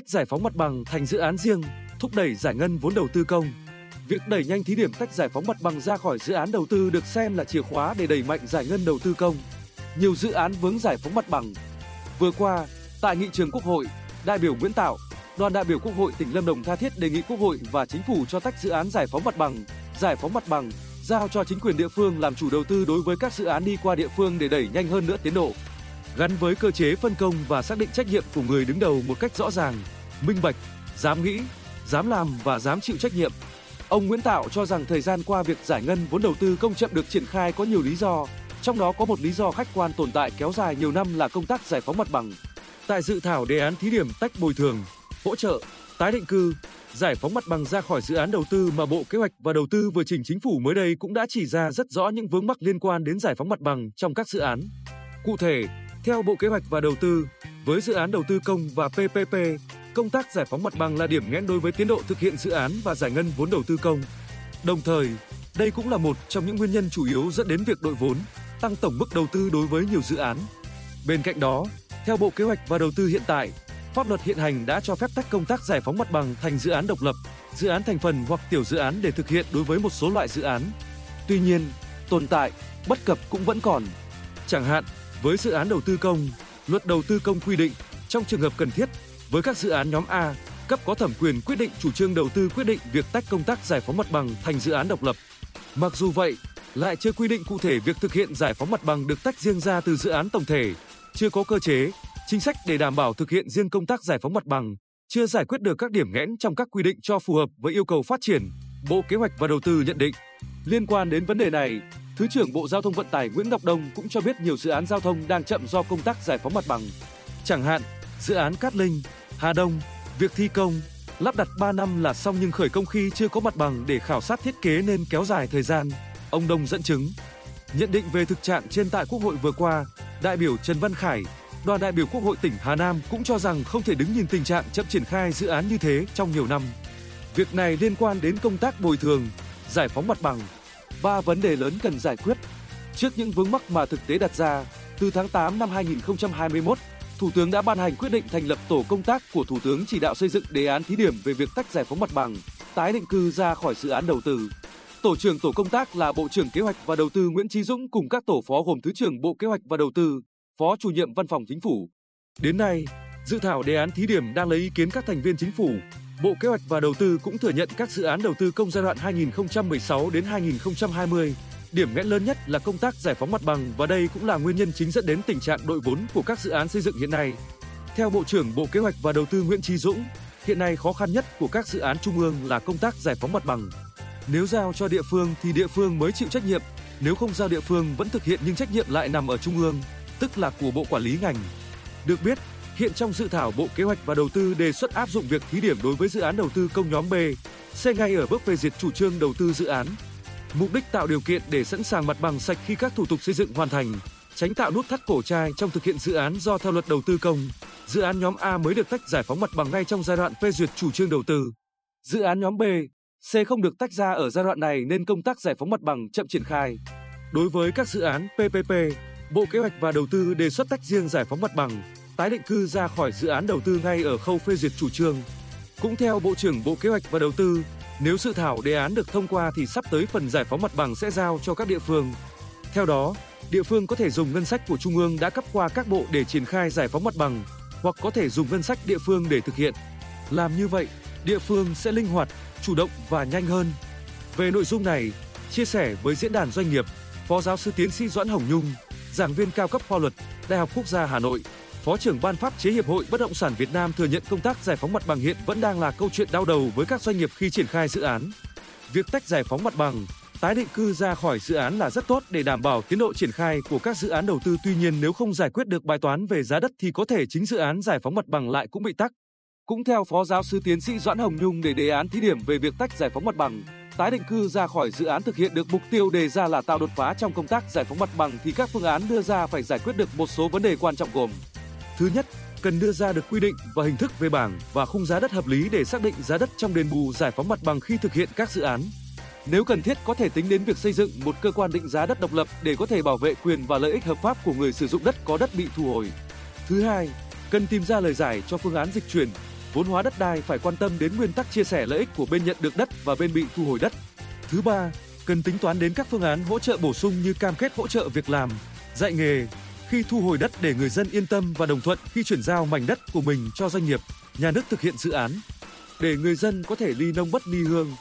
tách giải phóng mặt bằng thành dự án riêng, thúc đẩy giải ngân vốn đầu tư công. Việc đẩy nhanh thí điểm tách giải phóng mặt bằng ra khỏi dự án đầu tư được xem là chìa khóa để đẩy mạnh giải ngân đầu tư công. Nhiều dự án vướng giải phóng mặt bằng. Vừa qua, tại nghị trường Quốc hội, đại biểu Nguyễn Tạo, đoàn đại biểu Quốc hội tỉnh Lâm Đồng tha thiết đề nghị Quốc hội và chính phủ cho tách dự án giải phóng mặt bằng, giải phóng mặt bằng, giao cho chính quyền địa phương làm chủ đầu tư đối với các dự án đi qua địa phương để đẩy nhanh hơn nữa tiến độ. Gắn với cơ chế phân công và xác định trách nhiệm của người đứng đầu một cách rõ ràng, minh bạch, dám nghĩ, dám làm và dám chịu trách nhiệm. Ông Nguyễn Tạo cho rằng thời gian qua việc giải ngân vốn đầu tư công chậm được triển khai có nhiều lý do, trong đó có một lý do khách quan tồn tại kéo dài nhiều năm là công tác giải phóng mặt bằng. Tại dự thảo đề án thí điểm tách bồi thường, hỗ trợ, tái định cư, giải phóng mặt bằng ra khỏi dự án đầu tư mà Bộ Kế hoạch và Đầu tư vừa trình chính phủ mới đây cũng đã chỉ ra rất rõ những vướng mắc liên quan đến giải phóng mặt bằng trong các dự án. Cụ thể, theo Bộ Kế hoạch và Đầu tư, với dự án đầu tư công và PPP, công tác giải phóng mặt bằng là điểm nghẽn đối với tiến độ thực hiện dự án và giải ngân vốn đầu tư công. Đồng thời, đây cũng là một trong những nguyên nhân chủ yếu dẫn đến việc đội vốn, tăng tổng mức đầu tư đối với nhiều dự án. Bên cạnh đó, theo Bộ Kế hoạch và Đầu tư hiện tại, pháp luật hiện hành đã cho phép tách công tác giải phóng mặt bằng thành dự án độc lập, dự án thành phần hoặc tiểu dự án để thực hiện đối với một số loại dự án. Tuy nhiên, tồn tại, bất cập cũng vẫn còn. Chẳng hạn, với dự án đầu tư công, luật đầu tư công quy định trong trường hợp cần thiết với các dự án nhóm A, cấp có thẩm quyền quyết định chủ trương đầu tư quyết định việc tách công tác giải phóng mặt bằng thành dự án độc lập. Mặc dù vậy, lại chưa quy định cụ thể việc thực hiện giải phóng mặt bằng được tách riêng ra từ dự án tổng thể, chưa có cơ chế, chính sách để đảm bảo thực hiện riêng công tác giải phóng mặt bằng, chưa giải quyết được các điểm nghẽn trong các quy định cho phù hợp với yêu cầu phát triển. Bộ Kế hoạch và Đầu tư nhận định, liên quan đến vấn đề này, Thứ trưởng Bộ Giao thông Vận tải Nguyễn Ngọc Đông cũng cho biết nhiều dự án giao thông đang chậm do công tác giải phóng mặt bằng. Chẳng hạn, dự án Cát Linh, Hà Đông, việc thi công, lắp đặt 3 năm là xong nhưng khởi công khi chưa có mặt bằng để khảo sát thiết kế nên kéo dài thời gian. Ông Đông dẫn chứng. Nhận định về thực trạng trên tại Quốc hội vừa qua, đại biểu Trần Văn Khải, đoàn đại biểu Quốc hội tỉnh Hà Nam cũng cho rằng không thể đứng nhìn tình trạng chậm triển khai dự án như thế trong nhiều năm. Việc này liên quan đến công tác bồi thường, giải phóng mặt bằng, ba vấn đề lớn cần giải quyết. Trước những vướng mắc mà thực tế đặt ra, từ tháng 8 năm 2021, Thủ tướng đã ban hành quyết định thành lập tổ công tác của Thủ tướng chỉ đạo xây dựng đề án thí điểm về việc tách giải phóng mặt bằng, tái định cư ra khỏi dự án đầu tư. Tổ trưởng tổ công tác là Bộ trưởng Kế hoạch và Đầu tư Nguyễn Chí Dũng cùng các tổ phó gồm Thứ trưởng Bộ Kế hoạch và Đầu tư, Phó chủ nhiệm Văn phòng Chính phủ. Đến nay, dự thảo đề án thí điểm đang lấy ý kiến các thành viên chính phủ. Bộ Kế hoạch và Đầu tư cũng thừa nhận các dự án đầu tư công giai đoạn 2016 đến 2020 Điểm nghẽn lớn nhất là công tác giải phóng mặt bằng và đây cũng là nguyên nhân chính dẫn đến tình trạng đội vốn của các dự án xây dựng hiện nay. Theo Bộ trưởng Bộ Kế hoạch và Đầu tư Nguyễn Chí Dũng, hiện nay khó khăn nhất của các dự án trung ương là công tác giải phóng mặt bằng. Nếu giao cho địa phương thì địa phương mới chịu trách nhiệm, nếu không giao địa phương vẫn thực hiện nhưng trách nhiệm lại nằm ở trung ương, tức là của Bộ Quản lý ngành. Được biết, hiện trong dự thảo Bộ Kế hoạch và Đầu tư đề xuất áp dụng việc thí điểm đối với dự án đầu tư công nhóm B, xe ngay ở bước phê duyệt chủ trương đầu tư dự án Mục đích tạo điều kiện để sẵn sàng mặt bằng sạch khi các thủ tục xây dựng hoàn thành, tránh tạo nút thắt cổ trai trong thực hiện dự án do theo luật đầu tư công. Dự án nhóm A mới được tách giải phóng mặt bằng ngay trong giai đoạn phê duyệt chủ trương đầu tư. Dự án nhóm B, C không được tách ra ở giai đoạn này nên công tác giải phóng mặt bằng chậm triển khai. Đối với các dự án PPP, Bộ Kế hoạch và Đầu tư đề xuất tách riêng giải phóng mặt bằng, tái định cư ra khỏi dự án đầu tư ngay ở khâu phê duyệt chủ trương. Cũng theo Bộ trưởng Bộ Kế hoạch và Đầu tư, nếu dự thảo đề án được thông qua thì sắp tới phần giải phóng mặt bằng sẽ giao cho các địa phương. Theo đó, địa phương có thể dùng ngân sách của trung ương đã cấp qua các bộ để triển khai giải phóng mặt bằng, hoặc có thể dùng ngân sách địa phương để thực hiện. Làm như vậy, địa phương sẽ linh hoạt, chủ động và nhanh hơn. Về nội dung này, chia sẻ với diễn đàn doanh nghiệp, Phó giáo sư tiến sĩ Doãn Hồng Nhung, giảng viên cao cấp khoa luật, Đại học Quốc gia Hà Nội, Phó trưởng Ban pháp chế Hiệp hội Bất động sản Việt Nam thừa nhận công tác giải phóng mặt bằng hiện vẫn đang là câu chuyện đau đầu với các doanh nghiệp khi triển khai dự án. Việc tách giải phóng mặt bằng, tái định cư ra khỏi dự án là rất tốt để đảm bảo tiến độ triển khai của các dự án đầu tư. Tuy nhiên nếu không giải quyết được bài toán về giá đất thì có thể chính dự án giải phóng mặt bằng lại cũng bị tắc. Cũng theo Phó giáo sư tiến sĩ Doãn Hồng Nhung để đề án thí điểm về việc tách giải phóng mặt bằng, tái định cư ra khỏi dự án thực hiện được mục tiêu đề ra là tạo đột phá trong công tác giải phóng mặt bằng thì các phương án đưa ra phải giải quyết được một số vấn đề quan trọng gồm Thứ nhất, cần đưa ra được quy định và hình thức về bảng và khung giá đất hợp lý để xác định giá đất trong đền bù giải phóng mặt bằng khi thực hiện các dự án. Nếu cần thiết có thể tính đến việc xây dựng một cơ quan định giá đất độc lập để có thể bảo vệ quyền và lợi ích hợp pháp của người sử dụng đất có đất bị thu hồi. Thứ hai, cần tìm ra lời giải cho phương án dịch chuyển, vốn hóa đất đai phải quan tâm đến nguyên tắc chia sẻ lợi ích của bên nhận được đất và bên bị thu hồi đất. Thứ ba, cần tính toán đến các phương án hỗ trợ bổ sung như cam kết hỗ trợ việc làm, dạy nghề khi thu hồi đất để người dân yên tâm và đồng thuận khi chuyển giao mảnh đất của mình cho doanh nghiệp, nhà nước thực hiện dự án. Để người dân có thể ly nông bất ly hương,